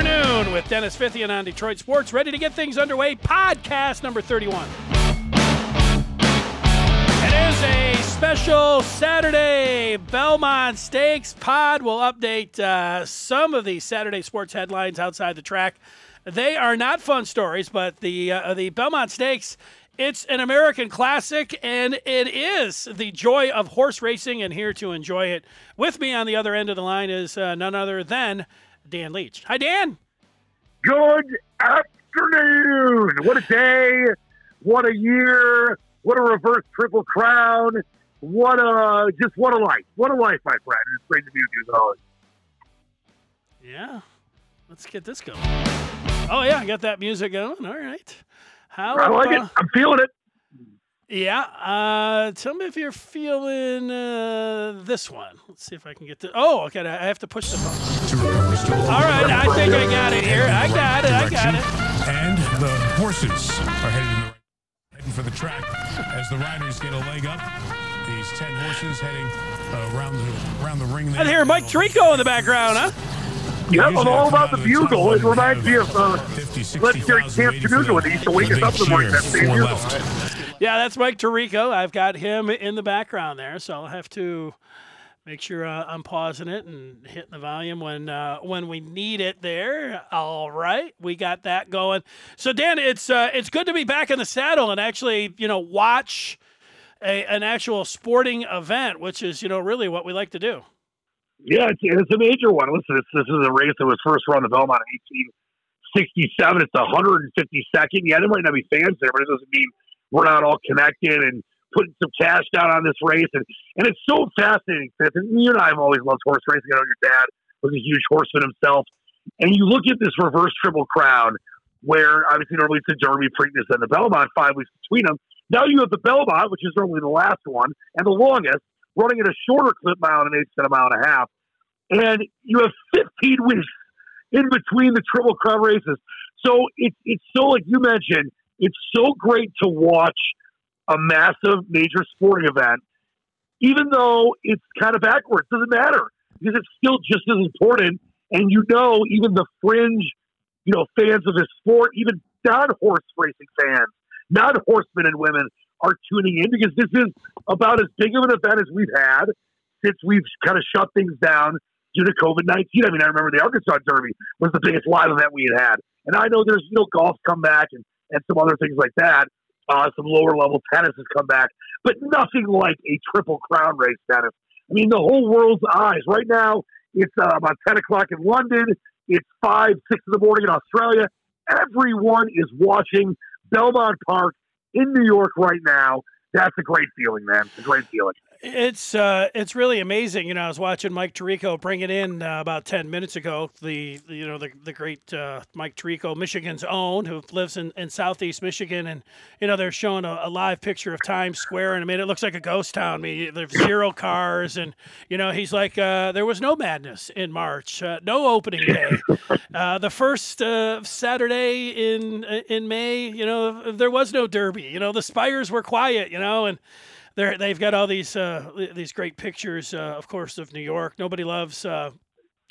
afternoon with Dennis Fithian on Detroit Sports. Ready to get things underway. Podcast number 31. It is a special Saturday Belmont Stakes pod. We'll update uh, some of the Saturday sports headlines outside the track. They are not fun stories, but the uh, the Belmont Stakes. It's an American classic, and it is the joy of horse racing. And here to enjoy it with me on the other end of the line is uh, none other than Dan Leach. Hi, Dan. Good afternoon. What a day. What a year. What a reverse triple crown. What a just what a life. What a life, my friend. It's great to be with you as always. Yeah. Let's get this going. Oh yeah, I got that music going. All right. How I like about- it. I'm feeling it. Yeah. Uh, tell me if you're feeling uh, this one. Let's see if I can get the. Oh, okay. I have to push the button. All right. I think I got it here. I got it. I got it. And the horses are headed the heading for the track as the riders get a leg up. These ten horses heading uh, around the around the ring. There. I hear Mike Tirico in the background, huh? Yep, I'm all about the bugle. It reminds me of uh, 50, Let's hear 60,000 Camp waiting Chattanooga for when they used to wake us up in the morning. cheer That same bugle. Yeah, that's Mike Tirico. I've got him in the background there, so I'll have to make sure uh, I'm pausing it and hitting the volume when uh, when we need it. There. All right, we got that going. So Dan, it's uh, it's good to be back in the saddle and actually you know watch a, an actual sporting event, which is you know really what we like to do. Yeah, it's, it's a major one. Listen, this, this is a race that was first run the Belmont in 1867. It's the 152nd. Yeah, there might not be fans there, but it doesn't mean we're not all connected and putting some cash down on this race. And, and it's so fascinating, Fitz. And you and I have always loved horse racing. I know your dad was a huge horseman himself. And you look at this reverse triple crown, where obviously normally it's the Derby, Preakness, and the Belmont, five weeks between them. Now you have the Belmont, which is normally the last one and the longest, running at a shorter clip mile and an eighth than a mile and a half. And you have 15 weeks in between the Triple Crown races. So it's it's so like you mentioned, it's so great to watch a massive major sporting event, even though it's kind of backwards. Doesn't matter because it's still just as important. And you know, even the fringe, you know, fans of this sport, even non-horse racing fans, non-horsemen and women are tuning in because this is about as big of an event as we've had since we've kind of shut things down due to COVID 19. I mean, I remember the Arkansas Derby was the biggest live event we had had. And I know there's, you know, golf come back and, and some other things like that. Uh, some lower level tennis has come back, but nothing like a triple crown race tennis. I mean, the whole world's eyes. Right now, it's uh, about 10 o'clock in London. It's 5, 6 in the morning in Australia. Everyone is watching Belmont Park in New York right now. That's a great feeling, man. It's a great feeling. It's uh, it's really amazing. You know, I was watching Mike Tirico bring it in uh, about ten minutes ago. The, you know the the great uh, Mike Tirico, Michigan's own, who lives in, in southeast Michigan, and you know they're showing a, a live picture of Times Square, and I mean it looks like a ghost town. I mean there's zero cars, and you know he's like uh, there was no madness in March, uh, no opening day. Uh, the first uh, Saturday in in May, you know there was no Derby. You know the spires were quiet. You know and they're, they've got all these uh, these great pictures, uh, of course, of New York. Nobody loves uh,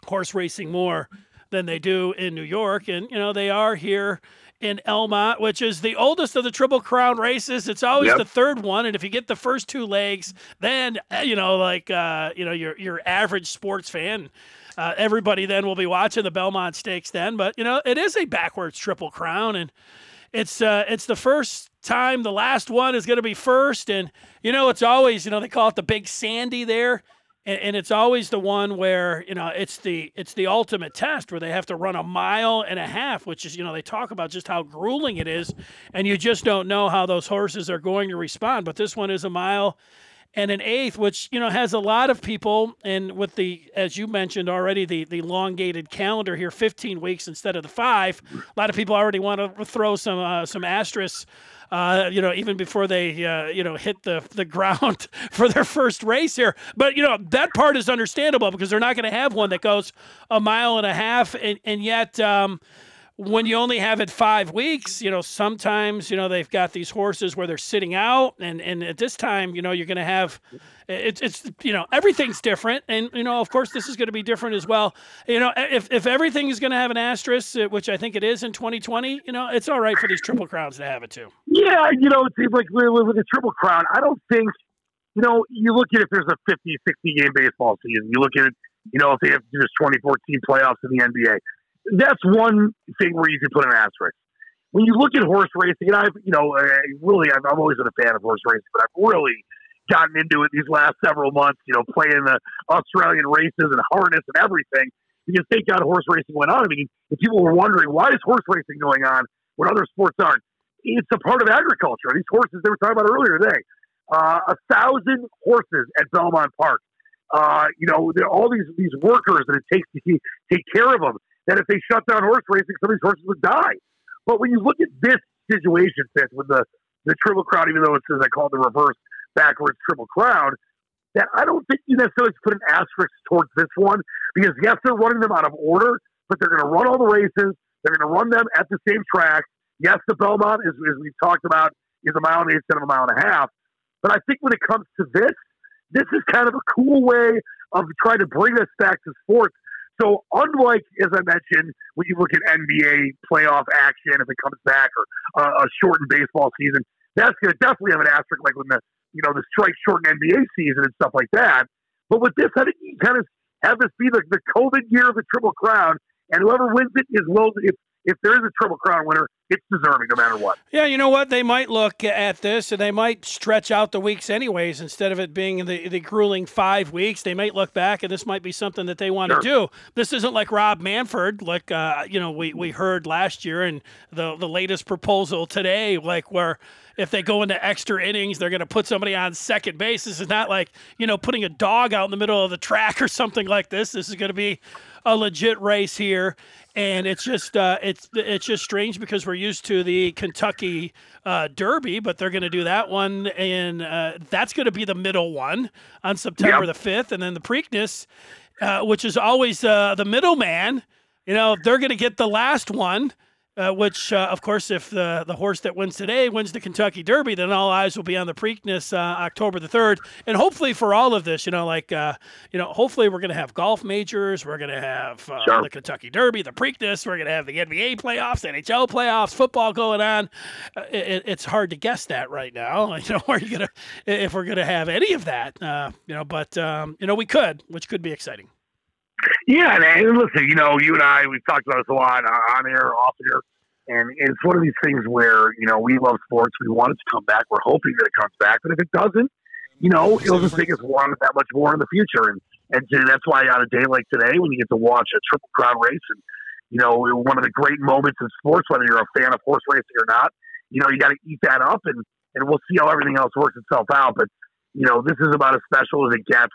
horse racing more than they do in New York, and you know they are here in Elmont, which is the oldest of the Triple Crown races. It's always Yep. the third one, and if you get the first two legs, then uh, you know, like uh, you know, your your average sports fan. Uh, everybody then will be watching the Belmont Stakes then, but you know it is a backwards Triple Crown, and it's uh, it's the first time. The last one is going to be first, and you know it's always you know they call it the Big Sandy there, and, and it's always the one where you know it's the it's the ultimate test where they have to run a mile and a half, which is you know they talk about just how grueling it is, and you just don't know how those horses are going to respond. But this one is a mile and an eighth, which you know has a lot of people, and with the as you mentioned already, the the elongated calendar here, 15 weeks instead of the five. A lot of people already want to throw some uh, some asterisks. Uh, you know, even before they, uh, you know, hit the the ground for their first race here. But you know, that part is understandable because they're not going to have one that goes a mile and a half, and and yet, um, when you only have it five weeks, you know, sometimes, you know, they've got these horses where they're sitting out. And, and at this time, you know, you're going to have it's, it's, you know, everything's different. And, you know, of course, this is going to be different as well. You know, if, if everything is going to have an asterisk, uh, which I think it is in 2020, you know, it's all right for these Triple Crowns to have it too. Yeah. You know, it seems like with, the Triple Crown, I don't think, you know, you look at if there's a 50, 60 game baseball season, you look at it, you know, if they have this 2014 playoffs in the NBA that's one thing where you can put an asterisk. When you look at horse racing, and I've, you know, uh, really, I've, I've always been a fan of horse racing, but I've really gotten into it these last several months, you know, playing the Australian races and harness and everything. Because thank God horse racing went on. I mean, if people were wondering why is horse racing going on when other sports aren't, it's a part of agriculture. These horses they were talking about earlier today, uh, a thousand horses at Belmont Park. Uh, you know, all these these workers that it takes to take care of them that if they shut down horse racing, some of these horses would die. But when you look at this situation, Fitz, with the, the Triple Crown, even though it's, as I call it, the reverse backwards Triple Crown, that I don't think you necessarily put an asterisk towards this one because, yes, they're running them out of order, but they're going to run all the races. They're going to run them at the same track. Yes, the Belmont, as, as we've talked about, is a mile and eight instead of a mile and a half. But I think when it comes to this, this is kind of a cool way of trying to bring us back to sports so, unlike, as I mentioned, when you look at NBA playoff action, if it comes back, or uh, a shortened baseball season, that's going to definitely have an asterisk, like when the you know the strike shortened NBA season and stuff like that. But with this, I think you kind of have this be the, the COVID year of the Triple Crown, and whoever wins it is well. If if there is a Triple Crown winner, it's deserving no matter what. Yeah, you know what? They might look at this and they might stretch out the weeks anyways instead of it being the, the grueling five weeks. They might look back and this might be something that they want sure. to do. This isn't like Rob Manfred, like uh, you know we, we heard last year and the the latest proposal today, like where if they go into extra innings, they're going to put somebody on second base. This is not like you know putting a dog out in the middle of the track or something like this. This is going to be a legit race here, and it's just uh, it's it's just strange because we're used to the Kentucky uh, Derby, but they're going to do that one, and uh, that's going to be the middle one on September yep. the fifth, and then the Preakness, uh, which is always uh, the middleman. You know, they're going to get the last one. Uh, which, uh, of course, if the, the horse that wins today wins the Kentucky Derby, then all eyes will be on the Preakness uh, October the 3rd. And hopefully, for all of this, you know, like, uh, you know, hopefully we're going to have golf majors. We're going to have uh, sure. the Kentucky Derby, the Preakness. We're going to have the NBA playoffs, NHL playoffs, football going on. Uh, it, it's hard to guess that right now. You know, are you going to, if we're going to have any of that, you know, but, um, you know, we could, which could be exciting. Yeah, and listen, you know, you and I, we've talked about this a lot uh, on air, off air, and it's one of these things where you know we love sports, we want it to come back, we're hoping that it comes back, but if it doesn't, you know, it'll just make us want it that much more in the future, and and that's why on a day like today, when you get to watch a triple crown race, and you know, one of the great moments in sports, whether you're a fan of horse racing or not, you know, you got to eat that up, and and we'll see how everything else works itself out, but you know, this is about as special as it gets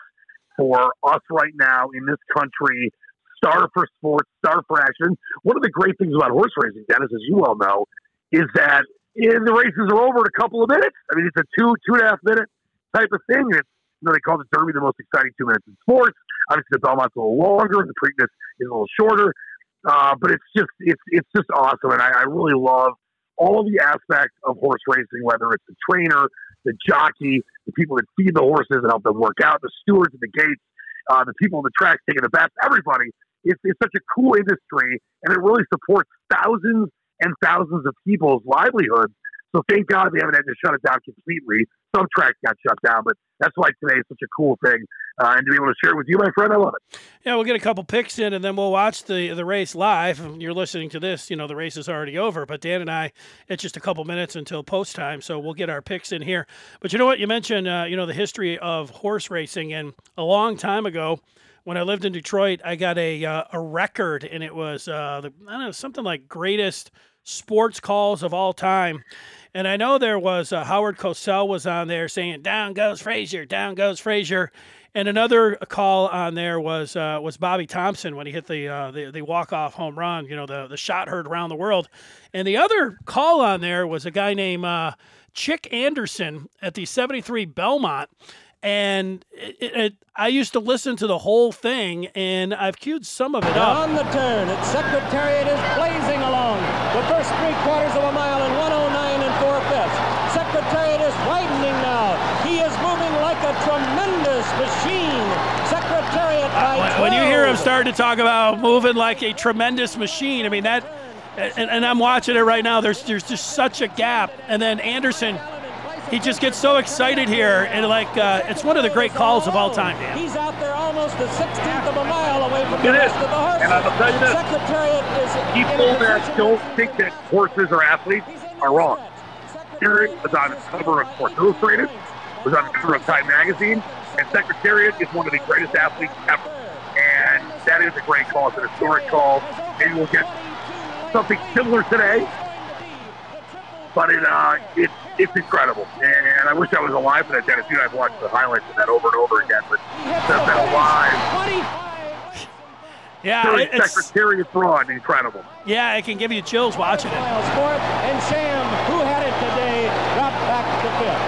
for us right now in this country, star for sports, star for action. One of the great things about horse racing, Dennis, as you well know, is that the races are over in a couple of minutes. I mean, it's a two, two and a half minute type of thing. You know, they call the Derby the most exciting two minutes in sports. Obviously, the Belmont's a little longer, the Preakness is a little shorter. Uh, but it's just it's it's just awesome, and I, I really love all the aspects of horse racing, whether it's the trainer, the jockey, the people that feed the horses and help them work out, the stewards at the gates, uh, the people on the track taking the bets, everybody. It's, it's such a cool industry, and it really supports thousands and thousands of people's livelihoods. So thank God they haven't had to shut it down completely. Some tracks got shut down, but that's why today is such a cool thing. Uh, and to be able to share it with you, my friend, I love it. Yeah, we'll get a couple picks in, and then we'll watch the the race live. You're listening to this, you know, the race is already over. But Dan and I, it's just a couple minutes until post time, so we'll get our picks in here. But you know what? You mentioned, uh, you know, the history of horse racing, and a long time ago when I lived in Detroit, I got a uh, a record, and it was uh, the, I don't know something like greatest sports calls of all time. And I know there was uh, Howard Cosell was on there saying "Down goes Frazier, down goes Frazier," and another call on there was uh, was Bobby Thomson when he hit the uh, the, the walk off home run. You know the the shot heard around the world. And the other call on there was a guy named uh, Chick Anderson at the '73 Belmont. And it, it, I used to listen to the whole thing, and I've queued some of it up. On the turn, its Secretariat is blazing along. The first three quarters of a mile in 109 and four fifths. Secretariat is widening now. He is moving like a tremendous machine. Secretariat by when, when you hear him 12. start to talk about moving like a tremendous machine, I mean that, and, and I'm watching it right now. There's there's just such a gap, and then Anderson, he just gets so excited here, and like uh, it's one of the great calls of all time, Dan. He's out there almost a sixteenth of a mile away from the It is. rest of the horses. And I will tell you this. Secretariat is People that don't think that horses are athletes are wrong. Secretariat Secretariat was on the cover of Sports Illustrated, was on the cover of Time Magazine, and Secretariat is one of the greatest athletes ever. And that is a great call. It's an historic call. Maybe we'll get something similar today, but it uh, it, it's incredible. And I wish I was alive for that, Dennis. You and I've watched the highlights of that over and over again, but that's been alive. Yeah, During it- it's Secretariat run, incredible. yeah, it can give you chills watching it. miles fourth, and Sham, who had it today, dropped back to fifth.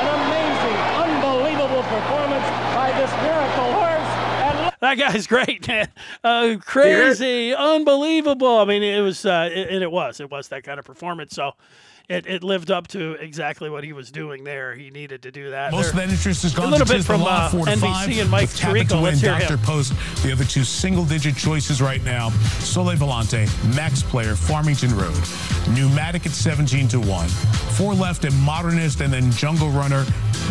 An amazing, unbelievable performance by this miracle horse. And look, That guy's great, man. Uh, crazy, unbelievable. I mean, it was, uh, it, and it was, it was that kind of performance. So, it, it lived up to exactly what he was doing there. He needed to do that. Most of that interest has gone a little to bit from, Law, uh, four to NBC five, and Mike with Tappan Tirico. to Let's hear Dr. him. Post, the other two single-digit choices right now. Sole Volante, Max Player, Farmington Road, Pneumatic at 17 to one, Fore Left at Modernist, and then Jungle Runner,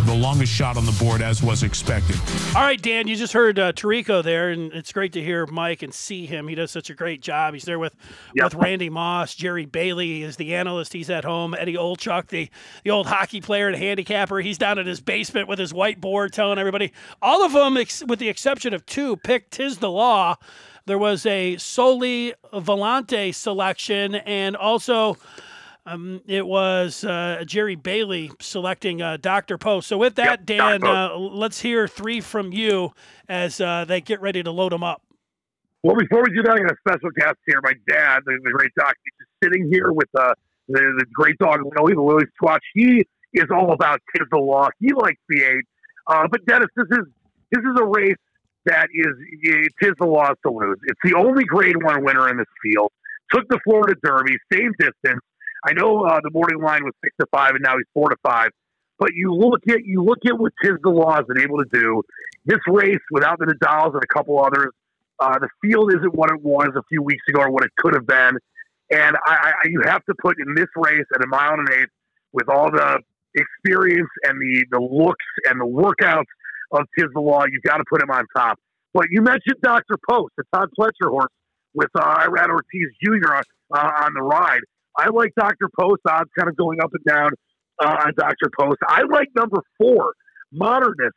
the longest shot on the board as was expected. All right, Dan, you just heard uh, Tirico there, and it's great to hear Mike and see him. He does such a great job. He's there with, Yep. with Randy Moss. Jerry Bailey is the analyst. He's at home. Eddie Olczyk, the, the old hockey player and handicapper, he's down in his basement with his whiteboard telling everybody. All of them, ex- with the exception of two, picked Tiz the Law. There was a Sole Volante selection, and also um, it was uh, Jerry Bailey selecting uh, Dr. Post. So with that, Yep, Dan, uh, let's hear three from you as uh, they get ready to load them up. Well, before we do that, I got a special guest here. My dad, the, the great doc, he's just sitting here with uh, the, the great dog, Lily, the Lily's Squatch. He is all about Tiz the Law. He likes the eight. Uh, but Dennis, this is this is a race that is it is the law to lose. It's the only Grade One winner in this field. Took the Florida Derby, same distance. I know uh, the morning line was six to five, and now he's four to five. But you look at you look at what Tiz the Law has been able to do. This race, without the Nadals and a couple others, uh, the field isn't what it was a few weeks ago or what it could have been. And I, I, you have to put in this race at a mile and an eighth with all the experience and the, the looks and the workouts of Law, you've got to put him on top. But you mentioned Dr. Post, the Todd Pletcher horse with uh, Irad Ortiz Jr. Uh, on the ride. I like Dr. Post. Odds kind of going up and down uh, on Dr. Post. I like number four, Modernist,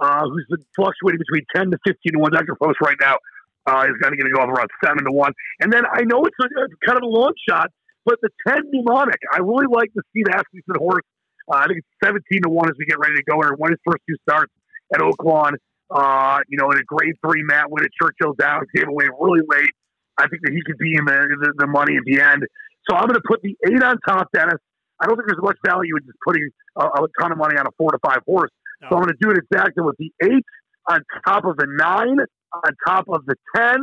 uh, who's been fluctuating between 10 to 15 to 1. Dr. Post right now uh, is going to go up around 7 to 1. And then I know it's a, a kind of a long shot, but the 10 Pneumatic, I really like the Steve Asmussen horse. Uh, I think it's 17 to 1 as we get ready to go And Won his first two starts at Oaklawn. Uh, you know, in a grade three mat win at Churchill Downs, gave away really late. I think that he could be in the, the, the money at the end. So I'm going to put the eight on top, Dennis. I don't think there's much value in just putting a, a ton of money on a four to five horse. No. So I'm going to do it exactly with the eight on top of the nine, on top of the 10,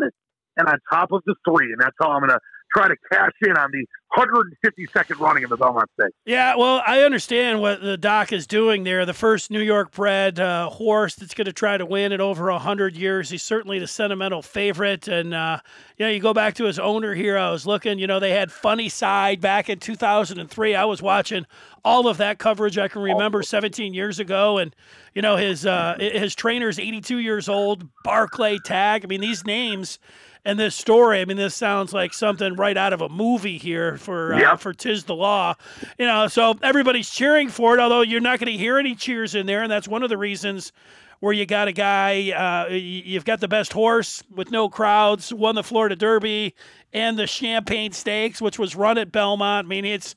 and on top of the three. And that's how I'm going to try to cash in on the 152nd running of the Belmont Stakes. Yeah, well, I understand what the doc is doing there. The first New York bred uh, horse that's going to try to win in over 100 years. He's certainly the sentimental favorite. And, uh, you know, you go back to his owner here. I was looking, you know, they had Funny Cide back in 2003. I was watching all of that coverage I can remember 17 years ago. And, you know, his, uh, his trainer's 82 years old, Barclay Tagg. I mean, these names and this story. I mean, this sounds like something right out of a movie here for uh, Yeah. for Tiz the Law. You know, so everybody's cheering for it. Although you're not going to hear any cheers in there, and that's one of the reasons where you got a guy, uh, you've got the best horse with no crowds, won the Florida Derby and the Champagne Stakes, which was run at Belmont. I mean, it's.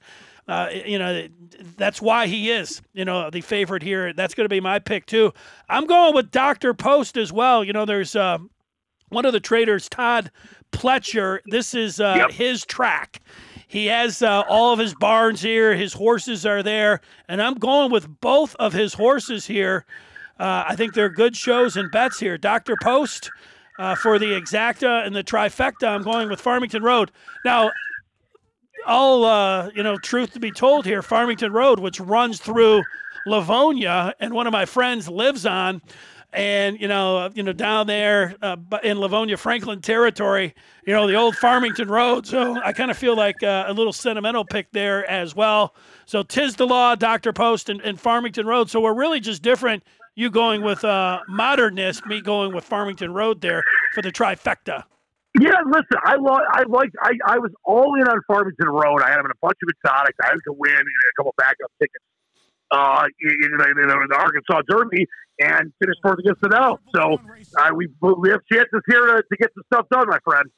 Uh, you know, that's why he is, you know, the favorite here. That's going to be my pick too. I'm going with Dr. Post as well. You know, there's uh, one of the traders, Todd Pletcher. This is uh, Yep. his track. He has uh, all of his barns here. His horses are there, and I'm going with both of his horses here. Uh, I think they're good shows and bets here. Dr. Post uh, for the exacta and the trifecta. I'm going with Farmington Road. Now, all uh, you know, truth to be told here, Farmington Road, which runs through Livonia, and one of my friends lives on, and you know, uh, you know, down there uh, in Livonia, Franklin territory, you know, the old Farmington Road. So I kind of feel like uh, a little sentimental pick there as well. So Tiz the Law, Doctor Post, and, and Farmington Road. So we're really just different. You going with uh, modernist, me going with Farmington Road there for the trifecta. Yeah, listen, I lo- I liked I, I was all in on Farmington Road. I had him in a bunch of exotics. I had to win and a couple backup tickets uh, in, in, in, the Arkansas Derby and finished fourth against the now. So uh, we we have chances here to, to get some stuff done, my friend.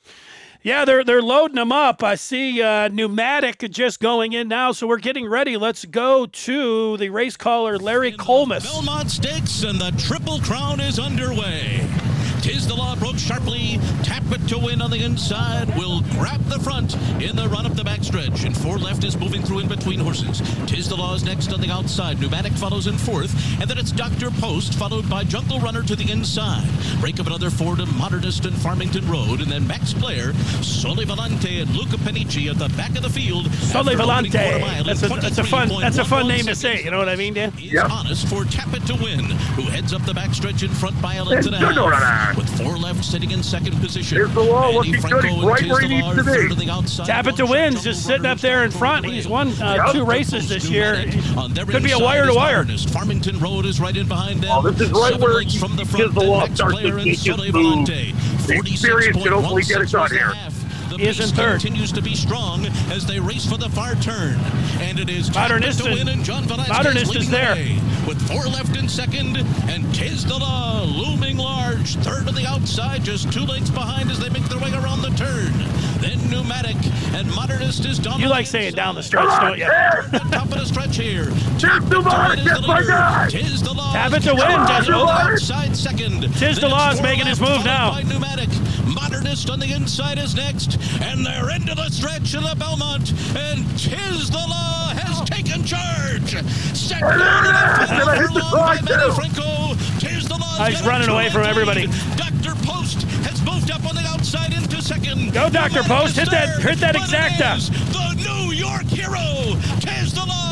Yeah, they're they're loading them up. I see uh, pneumatic just going in now, so we're getting ready. Let's go to the race caller, Larry Collmus. Belmont Stakes and the Triple Crown is underway. Tiz the Law broke sharply. Tap it to win on the inside. Will grab the front in the run up the backstretch. And Fore Left is moving through in between horses. Tiz the Law is next on the outside. Pneumatic follows in fourth. And then it's Dr. Post, followed by Jungle Runner to the inside. Break of another four to Modernist and Farmington Road. And then Max Player, Sole Volante, and Luca Panici at the back of the field. Sole Volante. That's a, that's a fun that's a fun name to say. You know what I mean, Dan? Yeah. Honest for Tap It to Win, who heads up the backstretch in front by a length and a half with Fore Left sitting in second position. Here's the law looking good. Right where he needs to be. Tap it to wins, just sitting up there in front. He's won uh, yep. two races this year. Could be a wire to wire. Farmington Road is right in behind them. Oh, this is right where he, from the front. The law starts to take his move. The experience can hopefully get it done here. The is in third. continues to be strong as they race for the far turn. And it is Modernist, to win and John Modernist is there. With Fore Left in second and Tiz the Law looming large. Third on the outside, just two lengths behind as they make their way around the turn. Then Pneumatic and Modernist is down. You like saying down the stretch, don't you? top of the stretch here. Tiz the Law, yes, my God. Tiz the Law. Tap it to win, does it? Outside second. Tiz the Law is making his move now. Pneumatic. Modernist on the inside is next. And they're into the stretch of the Belmont. And Tiz the Law has taken charge. Second by Manny Franco. Tiz the Law. Oh, he's running away from everybody. Dr. Post has moved up on the outside into second. Go, Dr. Post. Hit that, hit that exacta. The New York hero, Tiz the Law, and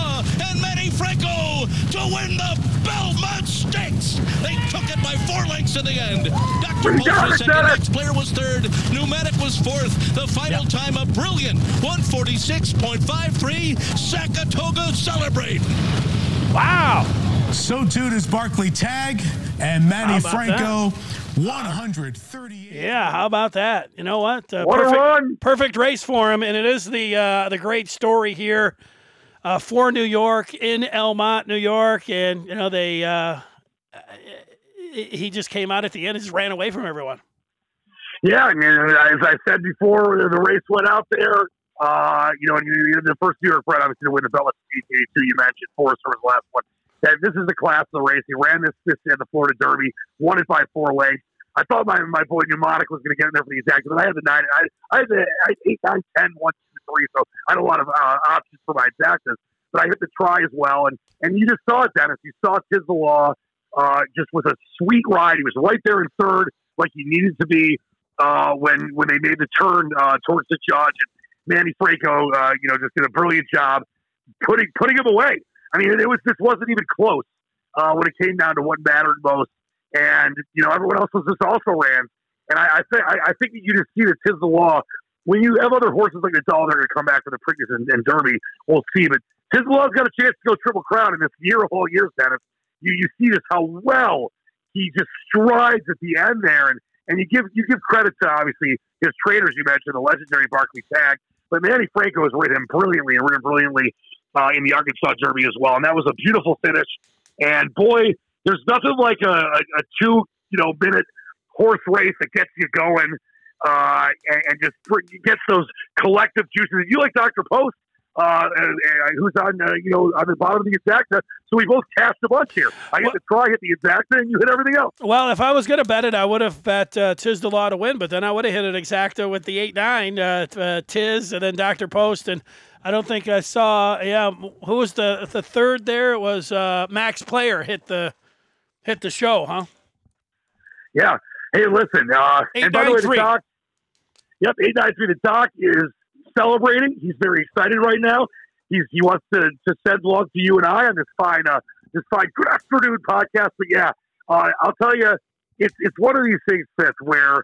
Manny Franco to win the Belmont Stakes. They took it by four lengths in the end. Dr. Post was second. next Player was third. Pneumatic was fourth. The final yep. time a brilliant 146.53. Sackatoga celebrate. Wow. So too does Barclay Tagg and Manny Franco. That? 138. Yeah, how about that? You know what? Uh, what perfect, a run! Perfect race for him, and it is the uh, the great story here uh, for New York in Elmont, New York, and you know they uh, he just came out at the end and just ran away from everyone. Yeah, I mean, as I said before, the race went out there. Uh, you know, the first New York bred, obviously, to win the Bella Speed two you mentioned. Forester was the last one. And this is the class of the race. He ran this this in the Florida Derby, won it by four lengths. I thought my my boy Pneumatic was going to get in there for the exact, but I had the nine. I, I had the I had eight, nine, ten, one, three. So I had a lot of uh, options for my exactas. But I hit the try as well, and and you just saw it, Dennis. You saw Tiz the Law uh, just with a sweet ride. He was right there in third, like he needed to be uh, when when they made the turn uh, towards the judge. And Manny Franco, uh, you know, just did a brilliant job putting putting him away. I mean, it was this wasn't even close uh, when it came down to what mattered most. And you know, everyone else was just also ran. And I, I think I, I think you just see that Tiz the law. When you have other horses like the Doll, they're going to come back for the Preakness and, and Derby. We'll see, but the law's got a chance to go Triple Crown in this year of all years, Dennis. You you see just how well he just strides at the end there, and and you give you give credit to obviously his trainers. You mentioned the legendary Barclay Tagg, but Manny Franco has ridden him brilliantly and ridden brilliantly uh, in the Arkansas Derby as well, and that was a beautiful finish. And boy, there's nothing like a, a, a two you know minute horse race that gets you going uh, and, and, just gets those collective juices. You like Dr. Post, uh, who's on uh, you know on the bottom of the exacta. So we both cast a bunch here. I get well, to try hit the exacta, and you hit everything else. Well, if I was going to bet it, I would have bet uh, Tiz the Law to win, but then I would have hit an exacta with the eight nine uh, uh, Tiz and then Dr. Post and. I don't think I saw. Yeah, who was the the third there? It was uh, Max Player hit the Hit the show, huh? Yeah. Hey, listen. Uh, Eight, and by the way, the. Yep, eight nine three. The doc is celebrating. He's very excited right now. He's he wants to to send love to you and I on this fine uh this fine good afternoon podcast. But yeah, uh, I'll tell you, it's it's one of these things, Fitz, where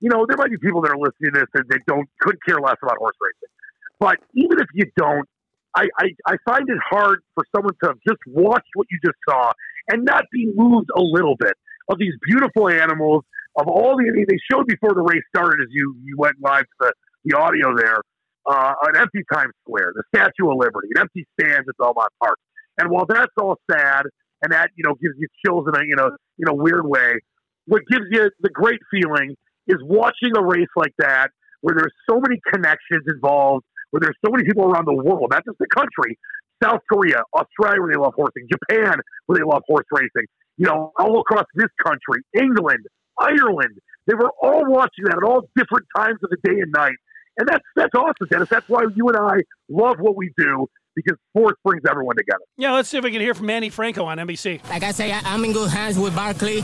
you know there might be people that are listening to this and they don't could care less about horse racing. But even if you don't, I, I, I find it hard for someone to just watch what you just saw and not be moved a little bit of these beautiful animals, of all the, they showed before the race started as you, you went live to the, the audio there, uh, an empty Times Square, the Statue of Liberty, an empty stands at Belmont Park. And while that's all sad and that, you know, gives you chills in a, you know, in a weird way, what gives you the great feeling is watching a race like that where there's so many connections involved, where there's so many people around the world, not just the country, South Korea, Australia, where they love horsing, Japan, where they love horse racing, you know, all across this country, England, Ireland. They were all watching that at all different times of the day and night. And that's that's awesome, Dennis. That's why you and I love what we do because sports brings everyone together. Yeah, let's see if we can hear from Manny Franco on NBC. Like I say, I- I'm in good hands with Barclay.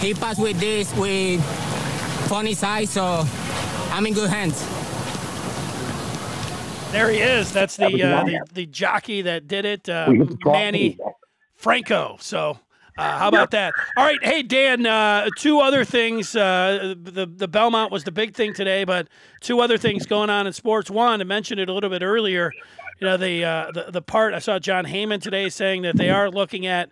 He passed with this with Funny Cide, so I'm in good hands. There he is. That's the uh, the, the jockey that did it, uh, Manny Franco. So. Uh, how about that? All right, hey Dan. Uh, two other things. Uh, the the Belmont was the big thing today, but two other things going on in sports. One, I mentioned it a little bit earlier. You know the uh, the the part I saw Jon Heyman today saying that they are looking at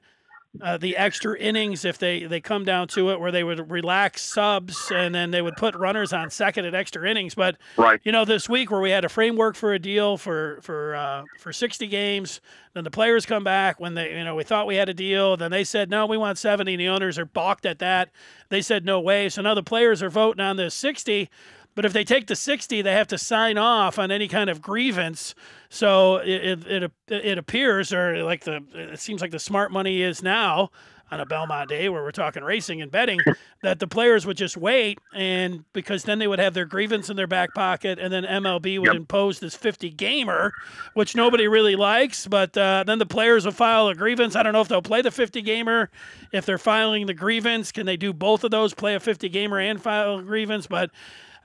uh, the extra innings if they, they come down to it, where they would relax subs and then they would put runners on second at extra innings. But Right. you know, this week where we had a framework for a deal for for uh, for 60 games, then the players come back when they you know we thought we had a deal, then they said no, we want 70. And the owners are balked at that. They said no way. So now the players are voting on this 60. But if they take the 60, they have to sign off on any kind of grievance. So it, it, it, it appears, or like the, it seems like the smart money is now on a Belmont day where we're talking racing and betting, that the players would just wait. And because then they would have their grievance in their back pocket, and then MLB would Yep. impose this 50 gamer, which nobody really likes. But uh, then the players will file a grievance. I don't know if they'll play the 50 gamer. If they're filing the grievance, can they do both of those, play a 50 gamer and file a grievance? But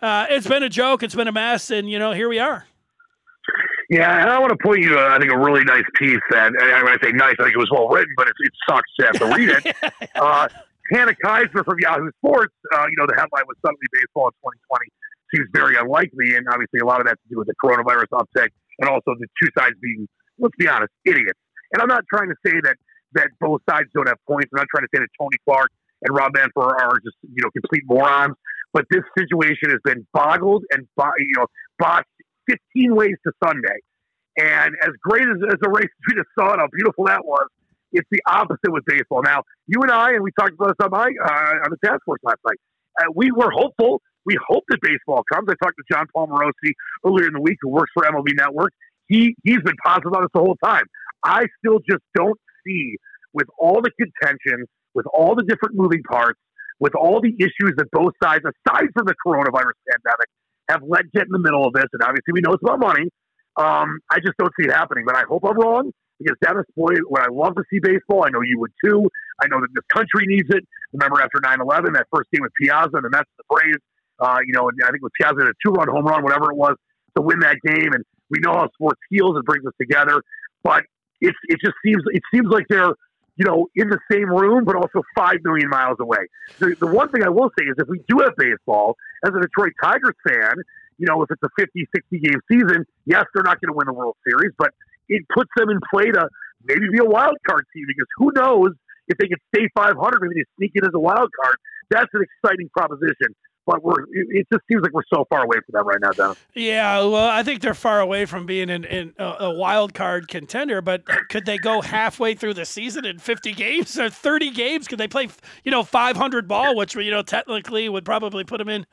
uh, it's been a joke. It's been a mess. And, you know, here we are. Yeah, and I want to point you to, I think, a really nice piece that, and when I say nice, I think it was well written, but it, it sucks to have to read it. uh, Hannah Keyser from Yahoo Sports, uh, you know, the headline was suddenly baseball in 2020 seems very unlikely, and obviously a lot of that to do with the coronavirus uptick and also the two sides being, let's be honest, idiots. And I'm not trying to say that that both sides don't have points. I'm not trying to say that Tony Clark and Rob Manfred are just you know complete morons. But this situation has been boggled and you know botched 15 ways to Sunday. And as great as, as the race we just saw, and how beautiful that was, it's the opposite with baseball. Now, you and I, and we talked about this on my uh, on the task force last night. Uh, we were hopeful. We hope that baseball comes. I talked to Jon Paul Morosi earlier in the week, who works for MLB Network. He he's been positive on this the whole time. I still just don't see, with all the contention, with all the different moving parts, with all the issues that both sides, aside from the coronavirus pandemic, have let get in the middle of this. And obviously, we know it's about money. Um, I just don't see it happening. But I hope I'm wrong because Dennis Boyd, when I love to see baseball, I know you would too. I know that this country needs it. Remember after 9/11, that first game with Piazza and the Mets, and the Braves. Uh, you know, and I think with Piazza had a two-run home run, whatever it was, to win that game. And we know how sports heals; it brings us together. But it's it just seems it seems like they're you know in the same room, but also five million miles away. The, the one thing I will say is if we do have baseball, as a Detroit Tigers fan, you know, if it's a 50, 60 game season, yes, they're not going to win the World Series, but it puts them in play to maybe be a wild card team because who knows if they can stay 500, maybe they sneak in as a wild card. That's an exciting proposition. But we're, it just seems like we're so far away from that right now, Dennis. Yeah, well, I think they're far away from being in, in a, a wild card contender. But could they go halfway through the season in 50 games or 30 games? Could they play, you know, 500 ball, which you know technically would probably put them in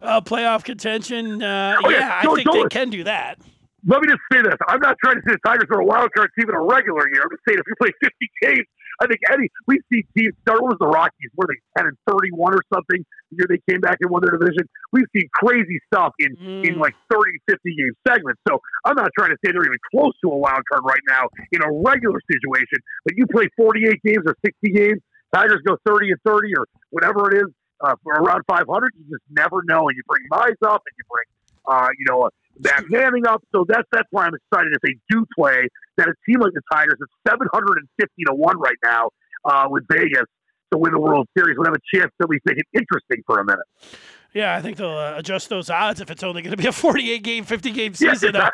uh, playoff contention? Uh, Oh, yeah. yeah, I Don't- think they can do that. let me just say this. I'm not trying to say the Tigers are a wild card team in a regular year. I'm just saying if you play 50 games, I think any we see teams start. What was the Rockies? Were they 10 and 31 or something? The year they came back and won their division. We've seen crazy stuff in in Mm. like 30, 50 game segments. So I'm not trying to say they're even close to a wild card right now in a regular situation. But you play 48 games or 60 games, Tigers go 30 and 30 or whatever it is uh, for around 500, you just never know. And you bring Mize up and you bring, uh, you know, that Manning up. So that's that's why I'm excited if they do play. That a team like the Tigers is 750 to one right now uh, with Vegas to win the World Series would have a chance to at least make it interesting for a minute. Yeah, I think they'll uh, adjust those odds if it's only going to be a 48 game, 50 game season. Yeah,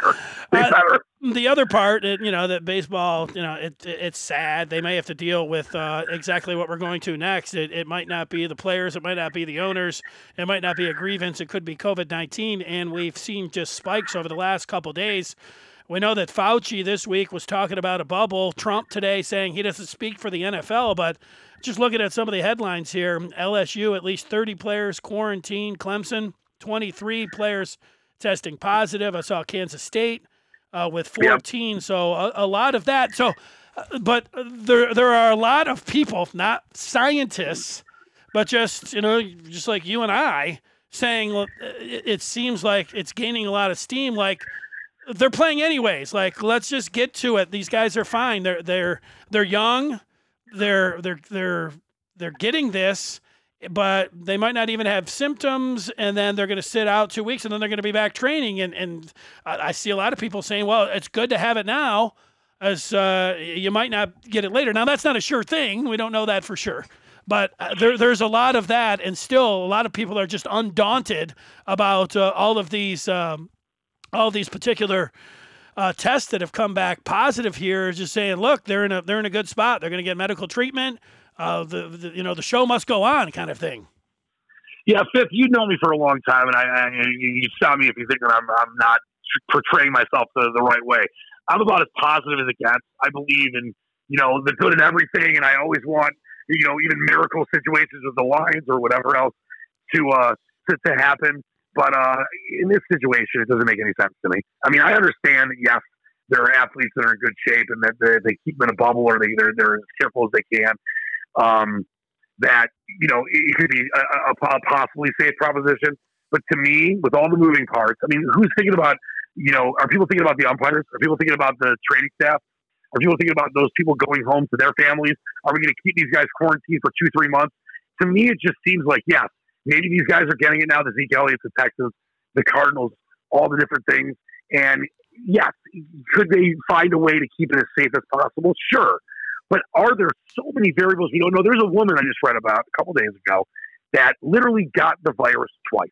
uh, the other part, you know, that baseball, you know, it, it's sad. They may have to deal with uh, exactly what we're going to next. It, it might not be the players, it might not be the owners, it might not be a grievance. It could be COVID 19, and we've seen just spikes over the last couple days. We know that Fauci this week was talking about a bubble. Trump today saying he doesn't speak for the NFL, but just looking at some of the headlines here LSU, at least 30 players quarantined. Clemson, 23 players testing positive. I saw Kansas State uh, with 14. Yep. So a, a, lot of that. So, uh, but there, there are a lot of people, not scientists, but just, you know, just like you and I, saying it, it seems like it's gaining a lot of steam. Like, they're playing anyways. Like, let's just get to it. These guys are fine. They're they're they're young they're they're they're they're getting this but they might not even have symptoms and then they're going to sit out two weeks and then they're going to be back training and, and i see a lot of people saying well it's good to have it now as uh, you might not get it later now that's not a sure thing we don't know that for sure but uh, there, there's a lot of that and still a lot of people are just undaunted about uh, all of these um, all these particular uh, tests that have come back positive here is just saying, look, they're in a they're in a good spot. They're going to get medical treatment. Uh, the, the, you know the show must go on, kind of thing. Yeah, Fitz, you know me for a long time, and I, I you stop me if you think I'm I'm not portraying myself the, the right way. I'm about as positive as it gets. I believe in you know the good in everything, and I always want you know even miracle situations with the Lions or whatever else to uh to, to happen. But uh, in this situation, it doesn't make any sense to me. I mean, I understand that yes, there are athletes that are in good shape and that they, they keep them in a bubble or they they're, they're as careful as they can. Um, that you know it could be a, a, a possibly safe proposition. But to me, with all the moving parts, I mean, who's thinking about you know? Are people thinking about the umpires? Are people thinking about the training staff? Are people thinking about those people going home to their families? Are we going to keep these guys quarantined for two, three months? To me, it just seems like yes, Maybe these guys are getting it now. The Zeke Elliott, the Texans, the Cardinals, all the different things. And yes, could they find a way to keep it as safe as possible? Sure. But are there so many variables we don't know? There's a woman I just read about a couple days ago that literally got the virus twice.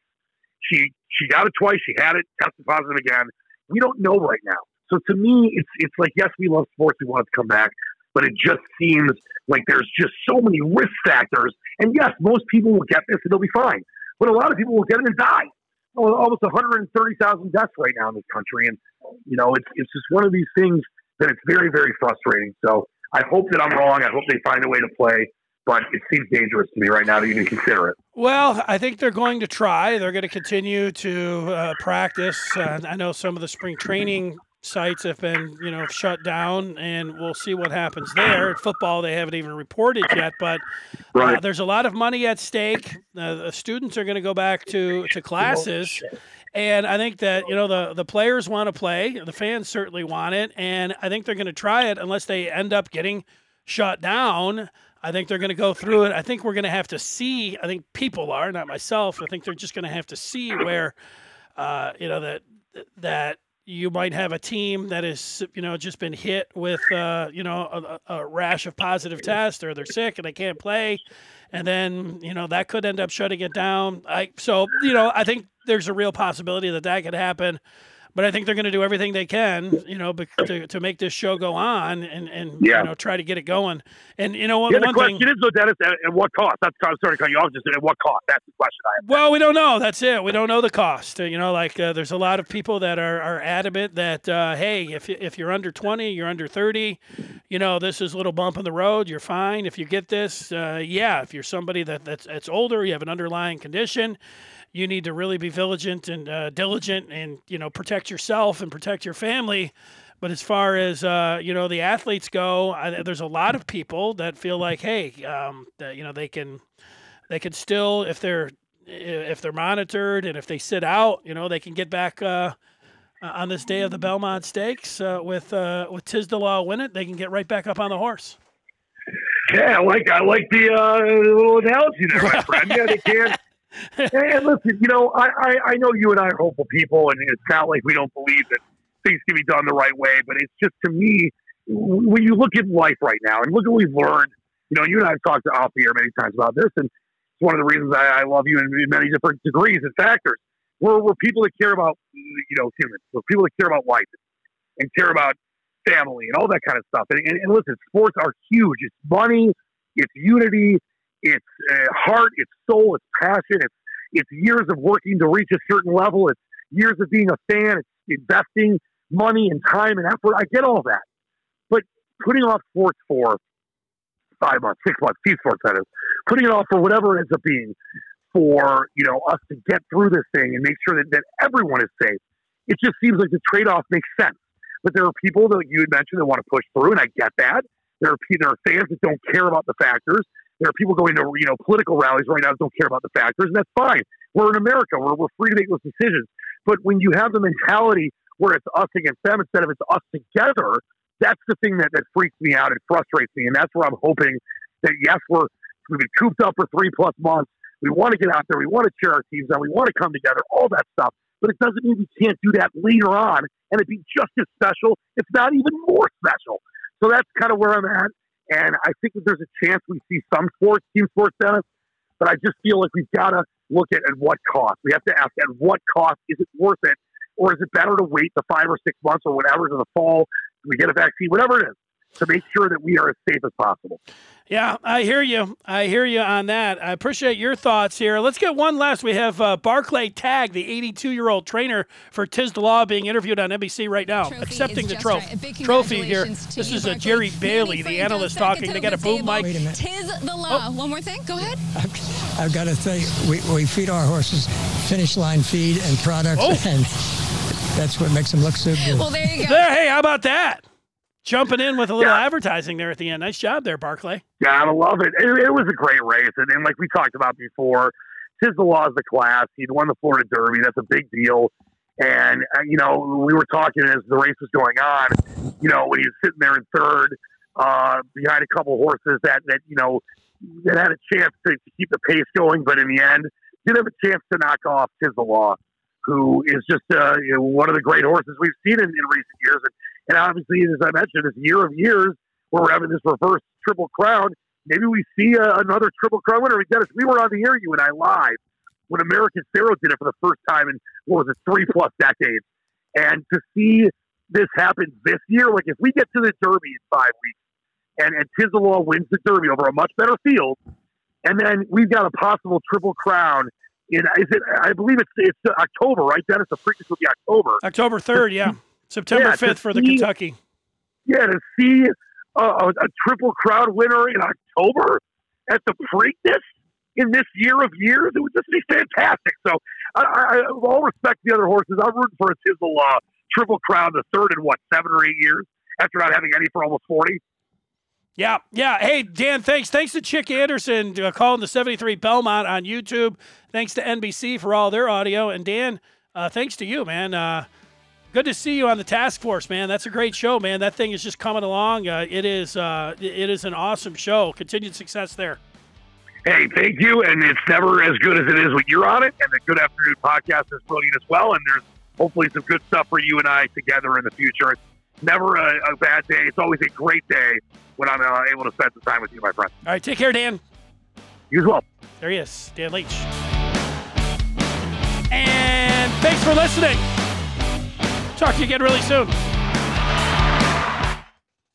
She she got it twice. She had it, tested positive again. We don't know right now. So to me, it's it's like yes, we love sports. We want it to come back, but it just seems like there's just so many risk factors. And yes, most people will get this and they'll be fine, but a lot of people will get it and die. almost 130,000 deaths right now in this country, and you know it's it's just one of these things that it's very very frustrating. So I hope that I'm wrong. I hope they find a way to play. But it seems dangerous to me right now to even consider it. Well, I think they're going to try. They're going to continue to uh, practice. Uh, I know some of the spring training sites have been, you know, shut down, and we'll see what happens there. At football, they haven't even reported yet, but uh, right. there's a lot of money at stake. Uh, the students are going to go back to to classes. And I think that you know the the players want to play, the fans certainly want it, and I think they're going to try it unless they end up getting shut down. I think they're going to go through it. I think we're going to have to see. I think people are, not myself. I think they're just going to have to see where, uh, you know, that that you might have a team that is you know just been hit with uh, you know a, a, rash of positive tests or they're sick and they can't play. And then you know that could end up shutting it down. I, so you know i think there's a real possibility that that could happen but I think they're going to do everything they can, you know, to, to make this show go on and, and yeah. you know try to get it going. And you know what? Yeah, the question thing, is, though, Dennis, at, at what cost? That's I'm sorry to cut you off. Just at what cost? That's the question I have. Well, we don't know. That's it. We don't know the cost. You know, like uh, there's a lot of people that are, are adamant that uh, hey, if if you're under 20, you're under 30, you know, this is a little bump in the road. You're fine if you get this. Uh, yeah, if you're somebody that that's, that's older, you have an underlying condition you need to really be vigilant and uh, diligent and you know protect yourself and protect your family but as far as uh, you know the athletes go I, there's a lot of people that feel like hey um, that you know they can they can still if they're if they're monitored and if they sit out you know they can get back uh, on this day of the Belmont Stakes uh, with uh, with Tiz the Law win it they can get right back up on the horse Yeah, I like I like the uh, little analogy there, my friend. Yeah, they can. and and, listen, you know, I, I, I know you and I are hopeful people, and it's not like we don't believe that things can be done the right way. But it's just to me, when you look at life right now and look at what we've learned, you know, you and I have talked to off here many times about this, and it's one of the reasons I, I love you in, in many different degrees and factors. We're, we're people that care about, you know, humans. We're people that care about life and care about family and all that kind of stuff. And, and, and listen, sports are huge. It's money, it's unity, it's uh, heart, it's soul, it's passion, it's it's years of working to reach a certain level. It's years of being a fan. It's investing money and time and effort. I get all that, but putting off sports for five months, six months, team sports that is, putting it off for whatever it ends up being for you know us to get through this thing and make sure that, that everyone is safe. It just seems like the trade off makes sense. But there are people that you had mentioned that want to push through, and I get that. There are there are fans that don't care about the factors. There are people going to you know political rallies right now that don't care about the factors, and that's fine. We're in America. We're, we're free to make those decisions. But when you have the mentality where it's us against them instead of it's us together, that's the thing that, that freaks me out and frustrates me. And that's where I'm hoping that yes, we're we've been cooped up for three plus months. We want to get out there. We want to cheer our teams on. We want to come together. All that stuff. But it doesn't mean we can't do that later on and it'd be just as special, if not even more special. So that's kind of where I'm at. And I think that there's a chance we see some sports, team sports, Dennis. But I just feel like we've got to look at at what cost. We have to ask at what cost is it worth it, or is it better to wait the five or six months or whatever to the fall? We get a vaccine, whatever it is, to make sure that we are as safe as possible. Yeah, I hear you. I hear you on that. I appreciate your thoughts here. Let's get one last. We have uh, Barclay Tagg, the 82 year old trainer for Tiz the Law, being interviewed on NBC right now, Trophy accepting the trophy. right. Trophy here. This is a Barclay. Jerry Bailey, the analyst, talking. They got a boom mic. table. Wait a minute. Tiz the Law. One more thing. Go ahead. I've got to say, we, we feed our horses finish line feed and products, Oh. and that's what makes them look so good. Well, there you go. There, hey, how about that? Jumping in with a little Yeah. advertising there at the end. Nice job there, Barclay. Yeah, I love it. it. It was a great race, and, and like we talked about before, Tiz the Law is the class. He won the Florida Derby. That's a big deal. And uh, you know, we were talking as the race was going on. You know, when he was sitting there in third, uh, behind a couple horses that that you know that had a chance to, to keep the pace going, but in the end, did have a chance to knock off Tiz the Law, who is just uh, you know, one of the great horses we've seen in, in recent years. And, and obviously, as I mentioned, this year of years where we're having this reverse triple crown, maybe we see uh, another triple crown winner. Dennis, we were on the air, you and I, live when American Pharoah did it for the first time in what was it, three plus decades, and to see this happen this year, like if we get to the Derby in five weeks, and and Tiz the Law wins the Derby over a much better field, and then we've got a possible triple crown. In is it? I believe it's it's October, right? Dennis, the Preakness will be October. October 3rd, yeah. September Yeah, 5th for the see- Kentucky. Yeah, to see a, a, a triple crown winner in October at the Preakness in this year of years, it would just be fantastic. So, I, I, all respect to the other horses, I'm rooting for a Tizzle uh, triple crown, the third in what seven or eight years after not having any for almost forty. Yeah, yeah. Hey, Dan, thanks. Thanks to Chic Anderson uh, calling the 73 Belmont on YouTube. Thanks to NBC for all their audio. And Dan, uh, thanks to you, man. Uh, good to see you on the task force, man. That's a great show, man. That thing is just coming along. Uh, it is uh, it is an awesome show. Continued success there. Hey, thank you, and it's never as good as it is when you're on it. And the Good Afternoon podcast is brilliant as well. And there's hopefully some good stuff for you and I together in the future. It's never a, a bad day. It's always a great day when I'm uh, able to spend some time with you, my friend. All right, take care, Dan. You as well. There he is, Dan Leach. And thanks for listening. Talk to you again really soon.